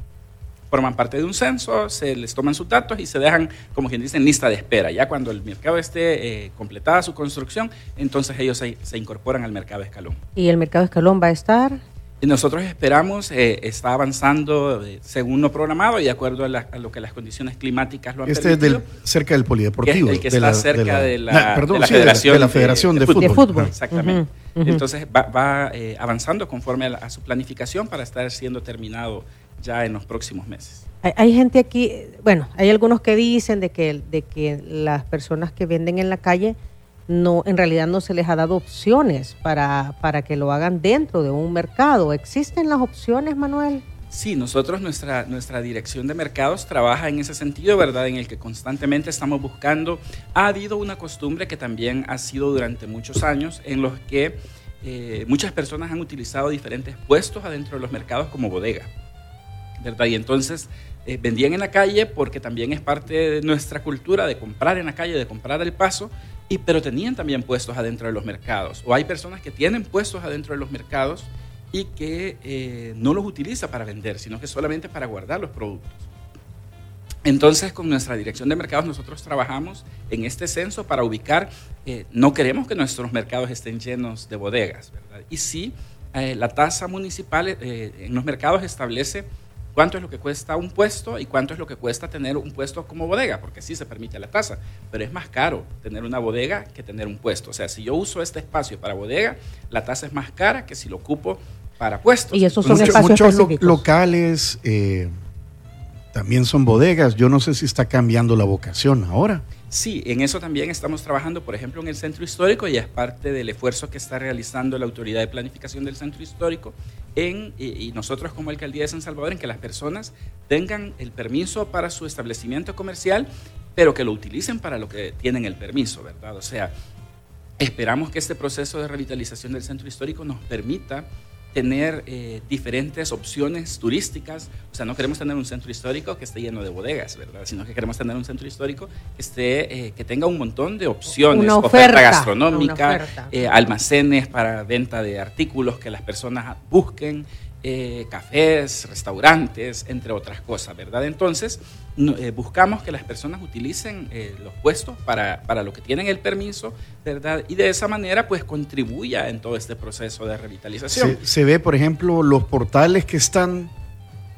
Forman parte de un censo, se les toman sus datos y se dejan, como quien dice, en lista de espera. Ya cuando el mercado esté eh, completada su construcción, entonces ellos se, se incorporan al mercado de escalón. ¿Y el mercado de escalón va a estar? Y nosotros esperamos, eh, está avanzando eh, según lo programado y de acuerdo a, la- a lo que las condiciones climáticas lo han Este es permitido. del, cerca del polideportivo. Que es el que de está la- cerca de la, perdón, de la sí, de la- Federación, de Federación fútbol. Ah. Exactamente. Entonces va, va, eh, avanzando conforme a, la- a su planificación para estar siendo terminado ya en los próximos meses. Hay, hay gente aquí, bueno, hay algunos que dicen de que, de que las personas que venden en la calle no, en realidad no se les ha dado opciones para, para que lo hagan dentro de un mercado. ¿Existen las opciones, Manuel? Sí, nosotros, nuestra, nuestra dirección de mercados trabaja en ese sentido, ¿verdad? En el que constantemente estamos buscando. Ha habido una costumbre que también ha sido durante muchos años en los que eh, muchas personas han utilizado diferentes puestos adentro de los mercados como bodega, ¿verdad? Y entonces eh, vendían en la calle porque también es parte de nuestra cultura de comprar en la calle, de comprar al paso, y, pero tenían también puestos adentro de los mercados. O hay personas que tienen puestos adentro de los mercados y que eh, no los utiliza para vender, sino que solamente para guardar los productos. Entonces, con nuestra dirección de mercados, nosotros trabajamos en este censo para ubicar, eh, no queremos que nuestros mercados estén llenos de bodegas. Y sí, eh, la tasa municipal en los mercados establece cuánto es lo que cuesta un puesto y cuánto es lo que cuesta tener un puesto como bodega, porque sí se permite la tasa, pero es más caro tener una bodega que tener un puesto. O sea, si yo uso este espacio para bodega, la tasa es más cara que si lo ocupo para puestos. Y esos son Mucho- espacios muchos específicos. locales eh, también son bodegas. Yo no sé si está cambiando la vocación ahora. Sí, en eso también estamos trabajando, por ejemplo, en el centro histórico y es parte del esfuerzo que está realizando la Autoridad de Planificación del Centro Histórico en, y, y nosotros como Alcaldía de San Salvador en que las personas tengan el permiso para su establecimiento comercial, pero que lo utilicen para lo que tienen el permiso, ¿verdad? O sea, esperamos que este proceso de revitalización del centro histórico nos permita tener eh, diferentes opciones turísticas. O sea, no queremos tener un centro histórico que esté lleno de bodegas, ¿verdad? Sino que queremos tener un centro histórico que, esté, eh, que tenga un montón de opciones, Una oferta, oferta, gastronómica, una oferta. eh, almacenes para venta de artículos que las personas busquen, eh, cafés, restaurantes, entre otras cosas, ¿verdad? Entonces, no- eh, buscamos que las personas utilicen eh, los puestos para, para lo que tienen el permiso, ¿verdad? Y de esa manera, pues, contribuya en todo este proceso de revitalización. Se, se ve, por ejemplo, los portales que están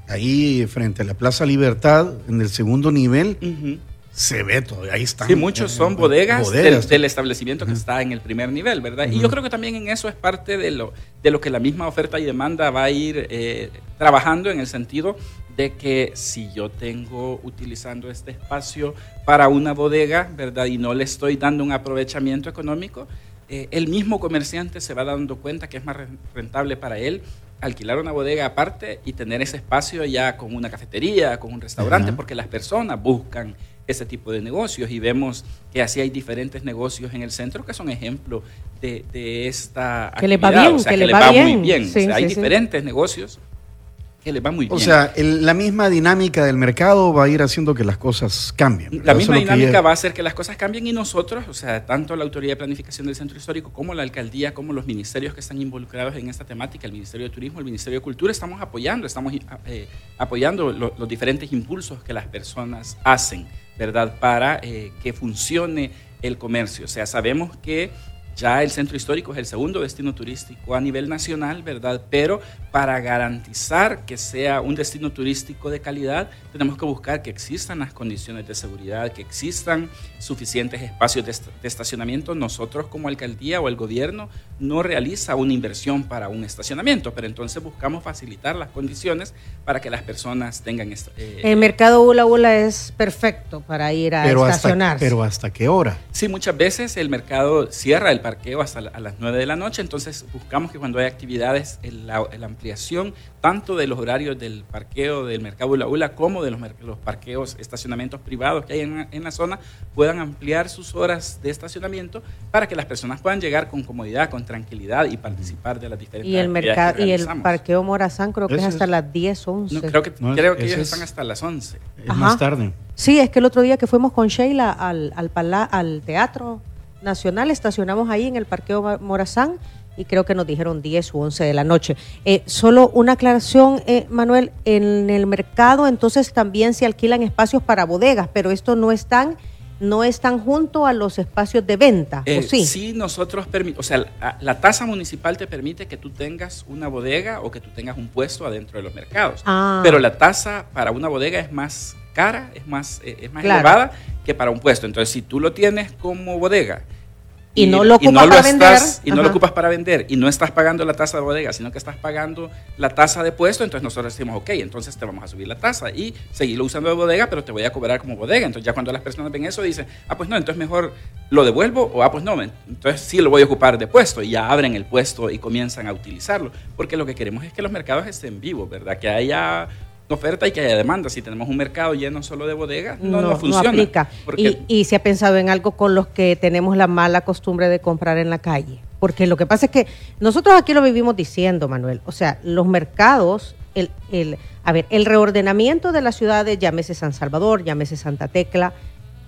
ahí frente a la Plaza Libertad, en el segundo nivel. Ujú. Se ve todavía, ahí están. Sí, muchos son eh, bodegas, bodegas. Del, del establecimiento que está en el primer nivel, ¿verdad? Y yo creo que también en eso es parte de lo, de lo que la misma oferta y demanda va a ir eh, trabajando en el sentido de que si yo tengo utilizando este espacio para una bodega, ¿verdad? Y no le estoy dando un aprovechamiento económico, eh, el mismo comerciante se va dando cuenta que es más ren- rentable para él alquilar una bodega aparte y tener ese espacio ya con una cafetería, con un restaurante, porque las personas buscan ese tipo de negocios y vemos que así hay diferentes negocios en el centro que son ejemplo de, de esta Que les va actividad, bien, o sea, que que les les va va muy bien. bien. O Sí, sea, hay sí, sí. diferentes negocios que les va muy bien. O sea, el- la misma dinámica del mercado va a ir haciendo que las cosas cambien. ¿verdad? La Eso misma es lo que dinámica va a hacer que las cosas cambien y nosotros, o sea, tanto la Autoridad de Planificación del Centro Histórico como la Alcaldía, como los ministerios que están involucrados en esta temática, el Ministerio de Turismo, el Ministerio de Cultura, estamos apoyando, estamos eh, apoyando lo- los diferentes impulsos que las personas hacen, ¿verdad? Para eh, que funcione el comercio. O sea, sabemos que ya el centro histórico es el segundo destino turístico a nivel nacional, ¿verdad? Pero para garantizar que sea un destino turístico de calidad, tenemos que buscar que existan las condiciones de seguridad, que existan suficientes espacios de, est- de estacionamiento. Nosotros como alcaldía o el gobierno no realiza una inversión para un estacionamiento, pero entonces buscamos facilitar las condiciones para que las personas tengan... esta- eh, El mercado Ula Ula es perfecto para ir a pero hasta, estacionarse. pero hasta qué hora. Sí, muchas veces el mercado cierra el parqueo hasta la- a las 9 de la noche, entonces buscamos que cuando hay actividades, el- la, la ampliación tanto de los horarios del parqueo del mercado Ula Ula como de los, los parqueos, estacionamientos privados que hay en, la- en la zona, puedan ampliar sus horas de estacionamiento para que las personas puedan llegar con comodidad, con tranquilidad y participar de las diferentes y el actividades mercado que y el parqueo Morazán creo que es Ese hasta es- las 10, 11. No, creo que, No, creo que ellos es- están hasta las 11. Es Ajá. más tarde. Sí, es que el otro día que fuimos con Sheila al, al, pala- al Teatro Nacional, estacionamos ahí en el Parqueo Morazán y creo que nos dijeron 10 u 11 de la noche. Eh, solo una aclaración, eh, Manuel, en el mercado entonces también se alquilan espacios para bodegas, pero estos no están no están junto a los espacios de venta, Eh, ¿o sí? nosotros o sea, la, la tasa municipal te permite que tú tengas una bodega o que tú tengas un puesto adentro de los mercados. Ah. Pero la tasa para una bodega es más cara, es más, eh, es más Claro. elevada que para un puesto. Entonces, si tú lo tienes como bodega Y no lo ocupas para estás- vender, y no lo ocupas para vender y no estás pagando la tasa de bodega, sino que estás pagando la tasa de puesto, entonces nosotros decimos, ok, entonces te vamos a subir la tasa y seguirlo usando de bodega, pero te voy a cobrar como bodega. Entonces ya cuando las personas ven eso dicen, ah, pues no, entonces mejor lo devuelvo o ah, pues no, entonces sí lo voy a ocupar de puesto y ya abren el puesto y comienzan a utilizarlo. Porque lo que queremos es que los mercados estén vivos, ¿verdad? Que haya oferta y que haya demanda. Si tenemos un mercado lleno solo de bodegas, no, no, funciona. aplica. Porque- Y, y se ha pensado en algo con los que tenemos la mala costumbre de comprar en la calle. Porque lo que pasa es que nosotros aquí lo vivimos diciendo, Manuel. O sea, los mercados, el, el, a ver, el reordenamiento de las ciudades, llámese San Salvador, llámese Santa Tecla,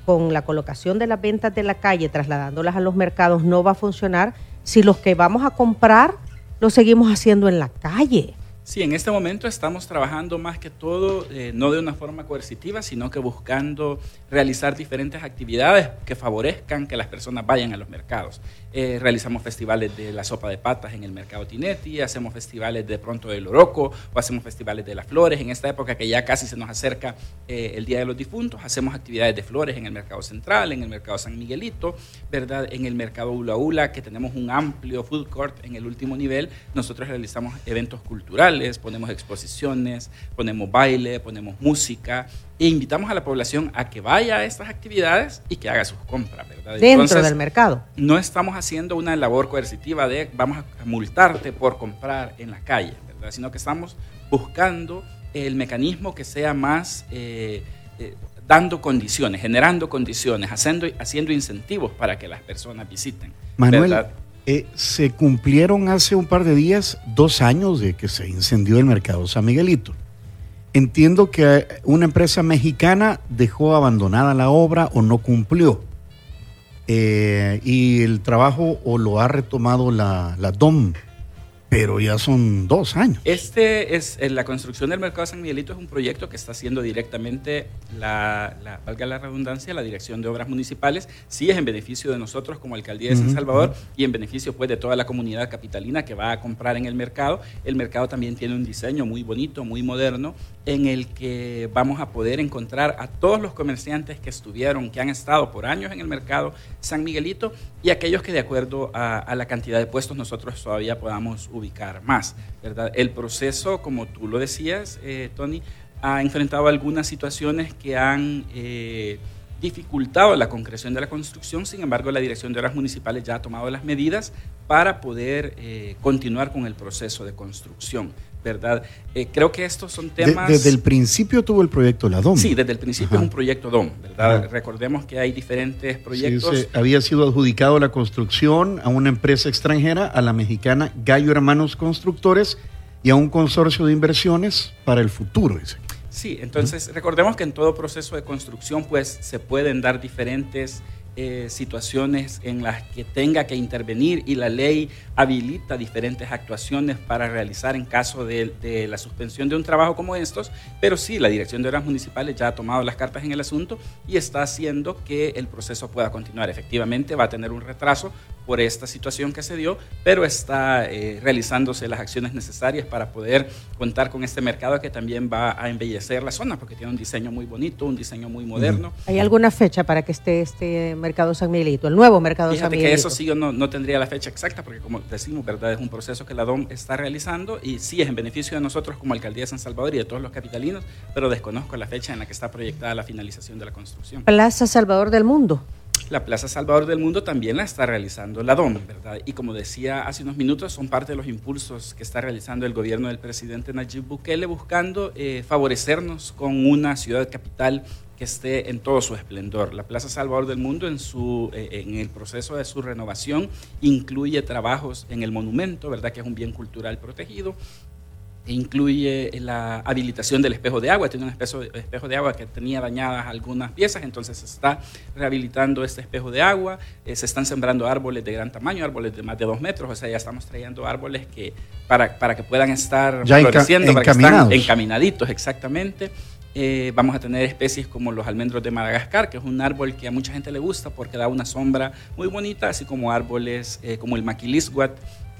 con la colocación de las ventas de la calle, trasladándolas a los mercados, no va a funcionar si los que vamos a comprar lo seguimos haciendo en la calle. Sí, en este momento estamos trabajando más que todo, eh, no de una forma coercitiva, sino que buscando realizar diferentes actividades que favorezcan que las personas vayan a los mercados. Eh, realizamos festivales de la sopa de patas en el mercado Tinetti, hacemos festivales de pronto del Oroco o hacemos festivales de las flores. En esta época que ya casi se nos acerca eh, el Día de los Difuntos, hacemos actividades de flores en el mercado central, en el mercado San Miguelito, ¿verdad? En el mercado Ula Ula, que tenemos un amplio food court en el último nivel, nosotros realizamos eventos culturales, ponemos exposiciones, ponemos baile, ponemos música e invitamos a la población a que vaya a estas actividades y que haga sus compras, ¿verdad? Dentro Entonces, del mercado. no estamos haciendo una labor coercitiva de vamos a multarte por comprar en la calle, ¿verdad? sino que estamos buscando el mecanismo que sea más eh, eh, dando condiciones, generando condiciones, haciendo, haciendo incentivos para que las personas visiten. Manuel, eh, se cumplieron hace un par de días dos años de que se incendió el mercado San Miguelito. Entiendo que una empresa mexicana dejó abandonada la obra o no cumplió. Eh, y el trabajo o lo ha retomado la, la DOM, pero ya son dos años. Este es eh, la construcción del mercado San Miguelito es un proyecto que está haciendo directamente la, la- valga la redundancia, la Dirección de Obras Municipales. Sí es en beneficio de nosotros como alcaldía de San Salvador y en beneficio pues de toda la comunidad capitalina que va a comprar en el mercado. El mercado también tiene un diseño muy bonito, muy moderno, en el que vamos a poder encontrar a todos los comerciantes que estuvieron, que han estado por años en el mercado San Miguelito y aquellos que de acuerdo a, a la cantidad de puestos nosotros todavía podamos ubicar más, ¿verdad? El proceso, como tú lo decías, eh, Tony, ha enfrentado algunas situaciones que han eh, dificultado la concreción de la construcción, sin embargo la Dirección de Obras Municipales ya ha tomado las medidas para poder eh, continuar con el proceso de construcción, ¿verdad? Eh, creo que estos son De- temas... desde el principio tuvo el proyecto La DOM. Sí, desde el principio Ajá. es un proyecto DOM, ¿verdad? Ajá. Recordemos que hay diferentes proyectos. había sido adjudicado la construcción a una empresa extranjera, a la mexicana Gallo Hermanos Constructores y a un consorcio de inversiones para el futuro. dice. Sí, entonces recordemos que en todo proceso de construcción pues se pueden dar diferentes eh, situaciones en las que tenga que intervenir y la ley habilita diferentes actuaciones para realizar en caso de, de la suspensión de un trabajo como estos, pero sí, la Dirección de Obras Municipales ya ha tomado las cartas en el asunto y está haciendo que el proceso pueda continuar. Efectivamente va a tener un retraso por esta situación que se dio, pero está eh, realizándose las acciones necesarias para poder contar con este mercado que también va a embellecer la zona, porque tiene un diseño muy bonito, un diseño muy moderno. ¿Hay alguna fecha para que esté este mercado San Miguelito, el nuevo mercado San Fíjate que Miguelito? eso sí yo no, no tendría la fecha exacta, porque como decimos, ¿verdad? Es un proceso que la DOM está realizando y sí es en beneficio de nosotros como Alcaldía de San Salvador y de todos los capitalinos, pero desconozco la fecha en la que está proyectada la finalización de la construcción. Plaza Salvador del Mundo. La Plaza Salvador del Mundo también la está realizando la DOM, ¿verdad? Y como decía hace unos minutos, son parte de los impulsos que está realizando el gobierno del presidente Nayib Bukele buscando eh, favorecernos con una ciudad capital que esté en todo su esplendor. La Plaza Salvador del Mundo en, su, eh, en el proceso de su renovación incluye trabajos en el monumento, ¿verdad? Que es un bien cultural protegido, incluye la habilitación del espejo de agua. Tiene un espejo, espejo de agua que tenía dañadas algunas piezas, entonces se está rehabilitando este espejo de agua. Eh, se están sembrando árboles de gran tamaño, árboles de más de dos metros, o sea, ya estamos trayendo árboles que para, para que puedan estar Ya floreciendo, para que encaminados. encaminaditos, exactamente. Eh, vamos a tener especies como los almendros de Madagascar, que es un árbol que a mucha gente le gusta porque da una sombra muy bonita, así como árboles eh, como el maquilisguat,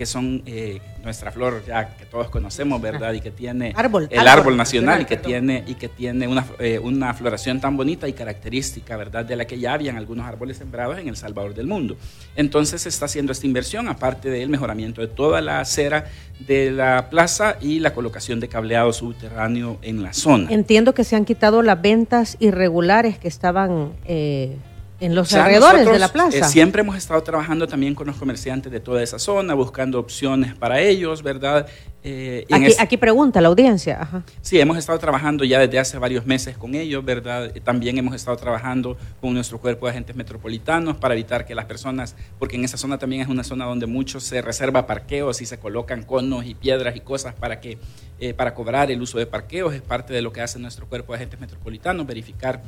que son eh, nuestra flor ya que todos conocemos, ¿verdad? Y que tiene Árbol, el árbol árbol, nacional y que perdón. tiene y que tiene una, eh, una floración tan bonita y característica, ¿verdad? De la que ya habían algunos árboles sembrados en El Salvador del mundo. Entonces se está haciendo esta inversión, aparte del mejoramiento de toda la acera de la plaza y la colocación de cableado subterráneo en la zona. Entiendo que se han quitado las ventas irregulares que estaban eh, en los O sea, alrededores de la plaza. eh, siempre hemos estado trabajando también con los comerciantes de toda esa zona, buscando opciones para ellos, ¿verdad? Eh, aquí, es- aquí pregunta la audiencia. Ajá. Sí, hemos estado trabajando ya desde hace varios meses con ellos, ¿verdad? Eh, También hemos estado trabajando con nuestro cuerpo de agentes metropolitanos para evitar que las personas, porque en esa zona también es una zona donde mucho se reserva parqueos y se colocan conos y piedras y cosas para que eh, para cobrar el uso de parqueos, es parte de lo que hace nuestro cuerpo de agentes metropolitanos, verificar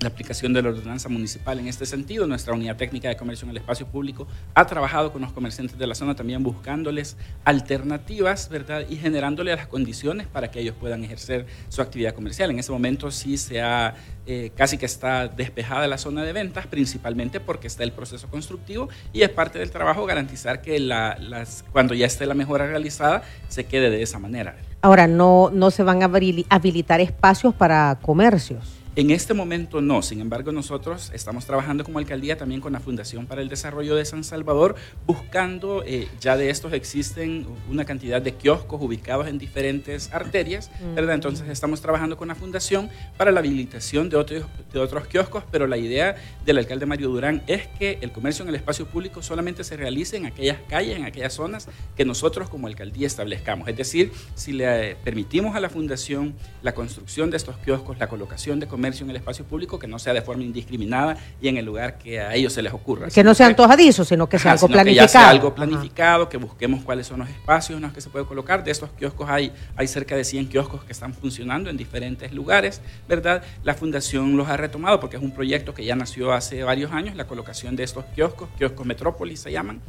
la aplicación de la ordenanza municipal en este sentido. Nuestra unidad técnica de comercio en el espacio público ha trabajado con los comerciantes de la zona también buscándoles alternativas, ¿verdad? Y generándoles las condiciones para que ellos puedan ejercer su actividad comercial. En ese momento sí se ha, eh, casi que está despejada la zona de ventas, principalmente porque está el proceso constructivo y es parte del trabajo garantizar que la- las, cuando ya esté la mejora realizada se quede de esa manera. Ahora, no, no se van a habili- habilitar espacios para comercios. En este momento no, sin embargo nosotros estamos trabajando como alcaldía también con la Fundación para el Desarrollo de San Salvador, buscando, eh, ya de estos existen una cantidad de kioscos ubicados en diferentes arterias, ¿verdad? Entonces estamos trabajando con la Fundación para la habilitación de otros, de otros kioscos, pero la idea del alcalde Mario Durán es que el comercio en el espacio público solamente se realice en aquellas calles, en aquellas zonas que nosotros como alcaldía establezcamos. Es decir, si le permitimos a la Fundación la construcción de estos kioscos, la colocación de comercio en el espacio público, que no sea de forma indiscriminada y en el lugar que a ellos se les ocurra. Que no sea antojadizo, sino que sea Ajá, algo sino que ya planificado. sea algo Ajá. planificado, que busquemos cuáles son los espacios en los que se puede colocar. De estos kioscos hay, hay cerca de 100 kioscos que están funcionando en diferentes lugares, ¿verdad? La fundación los ha retomado porque es un proyecto que ya nació hace varios años, la colocación de estos kioscos, kioscos Metrópolis se llaman.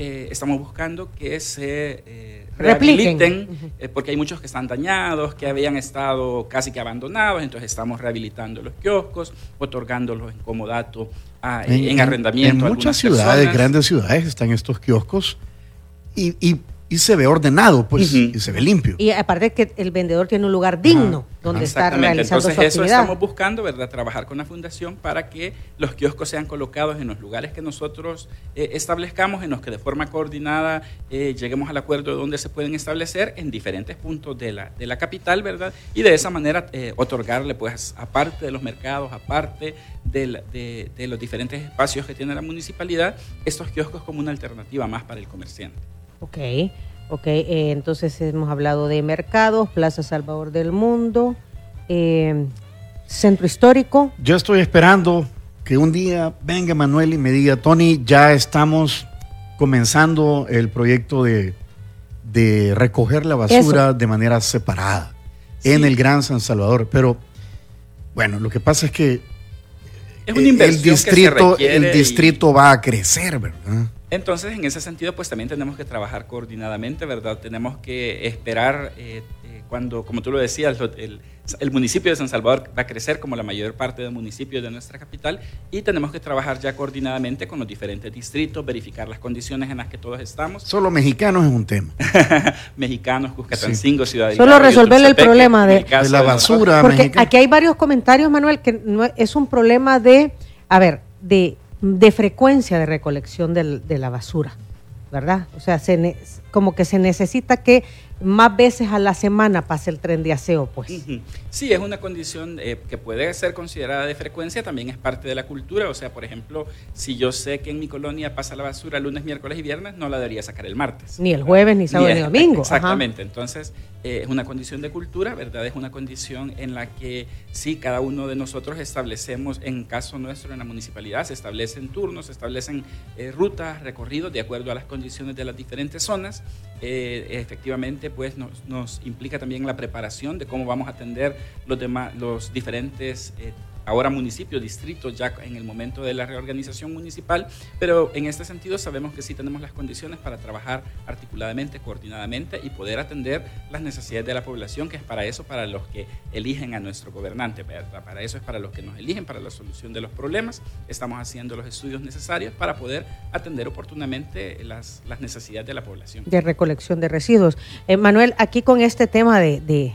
Eh, estamos buscando que se eh, Repliquen. rehabiliten, eh, porque hay muchos que están dañados, que habían estado casi que abandonados, entonces estamos rehabilitando los kioscos, otorgándolos en comodato a- en, arrendamiento. En a muchas ciudades, personas. grandes ciudades, están estos kioscos y, y- y se ve ordenado, pues, y se ve limpio. Y aparte que el vendedor tiene un lugar digno donde estar Exactamente, realizando entonces su eso actividad. estamos buscando, ¿verdad? Trabajar con la fundación para que los kioscos sean colocados en los lugares que nosotros eh, establezcamos, en los que de forma coordinada eh, lleguemos al acuerdo de dónde se pueden establecer en diferentes puntos de la, de la capital, ¿verdad? Y de esa manera eh, otorgarle, pues, aparte de los mercados, aparte de, la- de- de los diferentes espacios que tiene la municipalidad, estos kioscos como una alternativa más para el comerciante. Ok, ok. eh, entonces hemos hablado de mercados, Plaza Salvador del Mundo, eh, Centro Histórico. Yo estoy esperando que un día venga Manuel y me diga, Tony, ya estamos comenzando el proyecto de, de recoger la basura de manera separada en el Gran San Salvador. Pero, bueno, lo que pasa es que Es una eh, inversión el que se distrito, el y- distrito va a crecer, ¿verdad? Entonces, en ese sentido, pues también tenemos que trabajar coordinadamente, ¿verdad? Tenemos que esperar eh, cuando, como tú lo decías, el, el municipio de San Salvador va a crecer como la mayor parte de municipios de nuestra capital y tenemos que trabajar ya coordinadamente con los diferentes distritos, verificar las condiciones en las que todos estamos, Solo mexicanos es un tema. mexicanos, Cuscatancingo, Ciudad del Solo Carmen, resolverle el problema de- la basura. Porque mexicana. aquí hay varios comentarios, Manuel, que no es- un problema de, a ver, de, de frecuencia de recolección de la basura, ¿verdad? O sea, se ne- como que se necesita que más veces a la semana pase el tren de aseo, pues. Sí, es una condición eh, que puede ser considerada de frecuencia, también es parte de la cultura. O sea, por ejemplo, si yo sé que en mi colonia pasa la basura lunes, miércoles y viernes, no la debería sacar el martes. Ni el jueves, ni sábado, ni domingo. ajá. Exactamente. Entonces, eh, es una condición de cultura, ¿verdad? Es una condición en la que sí, cada uno de nosotros establecemos, en caso nuestro, en la municipalidad, se establecen turnos, se establecen eh, rutas, recorridos de acuerdo a las condiciones de las diferentes zonas. Eh, efectivamente, pues nos, nos implica también la preparación de cómo vamos a atender los, demás, los diferentes eh, ahora municipio, distrito, ya en el momento de la reorganización municipal, pero en este sentido sabemos que sí tenemos las condiciones para trabajar articuladamente, coordinadamente y poder atender las necesidades de la población, que es para eso, para los que eligen a nuestro gobernante. Para eso es para los que nos eligen, para la solución de los problemas. Estamos haciendo los estudios necesarios para poder atender oportunamente las, necesidades de la población. De recolección de residuos. Eh, Manuel, aquí con este tema de,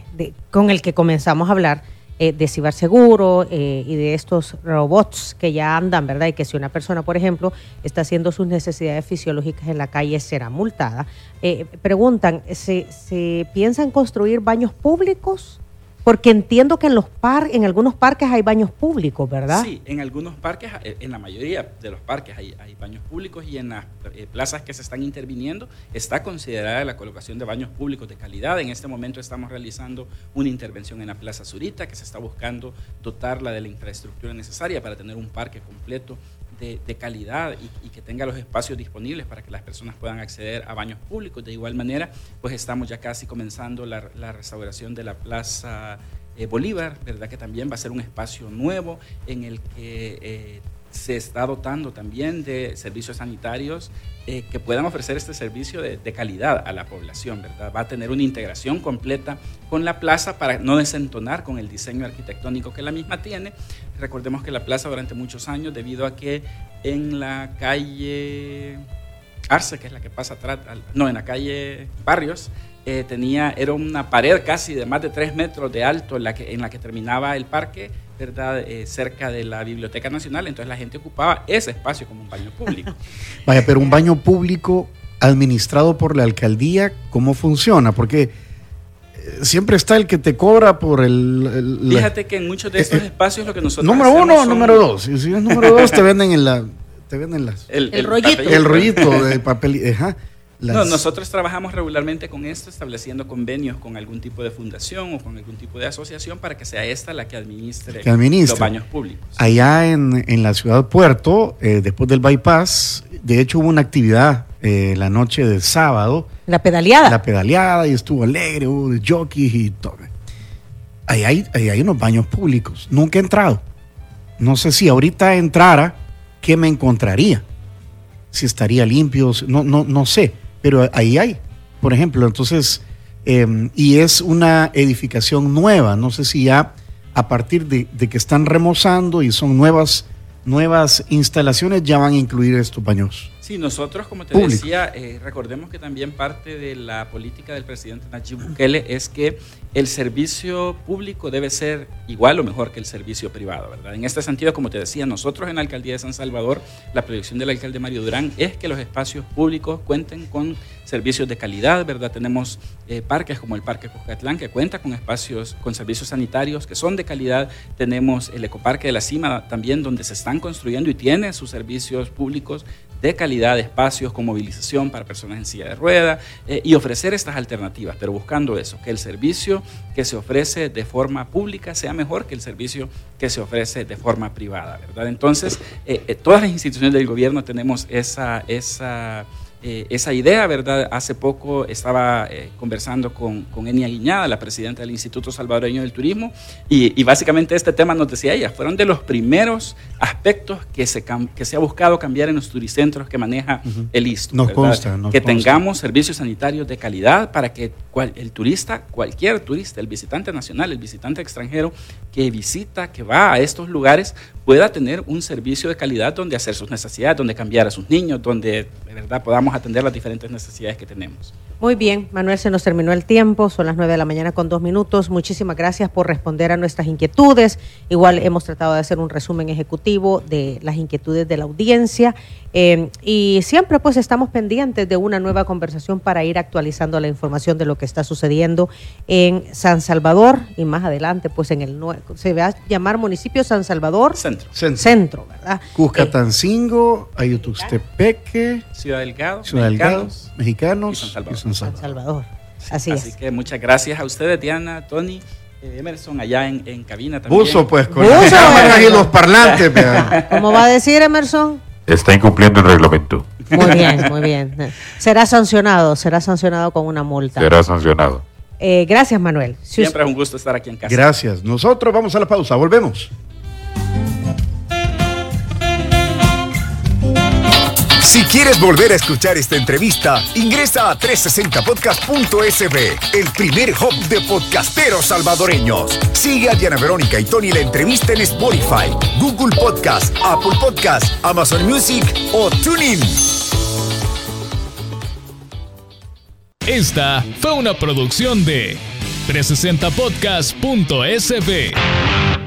con el que comenzamos a hablar, eh, de ciberseguro eh, y de estos robots que ya andan, ¿verdad? Y que si una persona, por ejemplo, está haciendo sus necesidades fisiológicas en la calle, será multada. Eh, preguntan, ¿se, ¿se piensan construir baños públicos? Porque entiendo que en los par en algunos parques hay baños públicos, ¿verdad? Sí, en algunos parques, eh, en la mayoría de los parques hay, hay baños públicos y en las eh, plazas que se están interviniendo está considerada la colocación de baños públicos de calidad. En este momento estamos realizando una intervención en la Plaza Zurita que se está buscando dotarla de la infraestructura necesaria para tener un parque completo de, calidad y, que tenga los espacios disponibles para que las personas puedan acceder a baños públicos. De igual manera, pues estamos ya casi comenzando la, la restauración de la Plaza eh, Bolívar, ¿verdad? Que también va a ser un espacio nuevo en el que eh, se está dotando también de servicios sanitarios eh, que puedan ofrecer este servicio de, calidad a la población, ¿verdad? Va a tener una integración completa con la plaza para no desentonar con el diseño arquitectónico que la misma tiene. Recordemos que la plaza durante muchos años, debido a que en la calle Arce, que es la que pasa atrás, no, en la calle Barrios, eh, tenía, era una pared casi de más de tres metros de alto en la que, en la que terminaba el parque, ¿verdad? Eh, cerca de la Biblioteca Nacional, entonces la gente ocupaba ese espacio como un baño público. Vaya, pero un baño público administrado por la alcaldía, ¿cómo funciona? Porque eh, siempre está el que te cobra por el... el Fíjate que en muchos de estos espacios lo que nosotros... Número uno o número dos. Si es número dos, te venden en la... Te venden las... El, el, el rollito. El rollito de papel. Ajá. Las... No, nosotros trabajamos regularmente con esto, estableciendo convenios con algún tipo de fundación o con algún tipo de asociación para que sea esta la que administre, que administre. los baños públicos. Allá en, en la ciudad de Puerto, eh, después del bypass, de hecho hubo una actividad eh, la noche del sábado. La pedaleada. La pedaleada y estuvo alegre, hubo de jockeys y todo. Ahí hay, ahí hay unos baños públicos. Nunca he entrado. No sé si ahorita entrara, ¿qué me encontraría? Si estaría limpio, no, no, no sé pero ahí hay, por ejemplo. Entonces, eh, y es una edificación nueva, no sé si ya a partir de, de, que están remozando y son nuevas, nuevas instalaciones, ya van a incluir estos baños. Sí, nosotros, como te Público. decía, eh, recordemos que también parte de la política del presidente Nayib Bukele es que el servicio público debe ser igual o mejor que el servicio privado, ¿verdad? En este sentido, como te decía, nosotros en la alcaldía de San Salvador, la proyección del alcalde Mario Durán es que los espacios públicos cuenten con servicios de calidad, ¿verdad? Tenemos eh, parques como el Parque Cuscatlán que cuenta con espacios, con servicios sanitarios que son de calidad. Tenemos el Ecoparque de la Cima también donde se están construyendo y tiene sus servicios públicos de calidad, espacios con movilización para personas en silla de rueda eh, y ofrecer estas alternativas, pero buscando eso, que el servicio que se ofrece de forma pública sea mejor que el servicio que se ofrece de forma privada, ¿verdad? Entonces, eh, eh, todas las instituciones del gobierno tenemos esa, esa eh, esa idea, ¿verdad? Hace poco estaba eh, conversando con, con Enia Guiñada, la presidenta del Instituto Salvadoreño del Turismo, y, y, básicamente este tema nos decía ella, fueron de los primeros aspectos que se, que se ha buscado cambiar en los turicentros que maneja uh -huh. el ISTU. Nos consta, nos que consta. tengamos servicios sanitarios de calidad para que cual, el turista, cualquier turista, el visitante nacional, el visitante extranjero que visita, que va a estos lugares, pueda tener un servicio de calidad donde hacer sus necesidades, donde cambiar a sus niños, donde de verdad podamos atender las diferentes necesidades que tenemos. Muy bien, Manuel, se nos terminó el tiempo, son las 9 de la mañana con dos minutos. Muchísimas gracias por responder a nuestras inquietudes. Igual hemos tratado de hacer un resumen ejecutivo de las inquietudes de la audiencia eh, y siempre pues estamos pendientes de una nueva conversación para ir actualizando la información de lo que está sucediendo en San Salvador y más adelante pues en el se va a llamar municipio San Salvador Centro, Centro, Centro ¿verdad? Cuscatancingo, eh, Ayutuxtepeque, Ciudad Delgado, Ciudad Mexicanos, Mexicanos y San Salvador. Y San Salvador. San Salvador. Así, Así es. que muchas gracias a ustedes, Diana, Tony. Eh, Emerson allá en, en, cabina también. Buzo, pues, con Buzo, ahí los parlantes. ¿Cómo va a decir Emerson? Está incumpliendo el reglamento. Muy bien, muy bien. Será sancionado, será sancionado con una multa. Será sancionado. Eh, gracias, Manuel. Si Siempre es un gusto estar aquí en casa. Gracias. Nosotros vamos a la pausa, volvemos. Si quieres volver a escuchar esta entrevista, ingresa a 360podcast.sb, el primer hub de podcasteros salvadoreños. Sigue a Diana Verónica y Tony la entrevista en Spotify, Google Podcast, Apple Podcast, Amazon Music o TuneIn. Esta fue una producción de 360podcast.sb.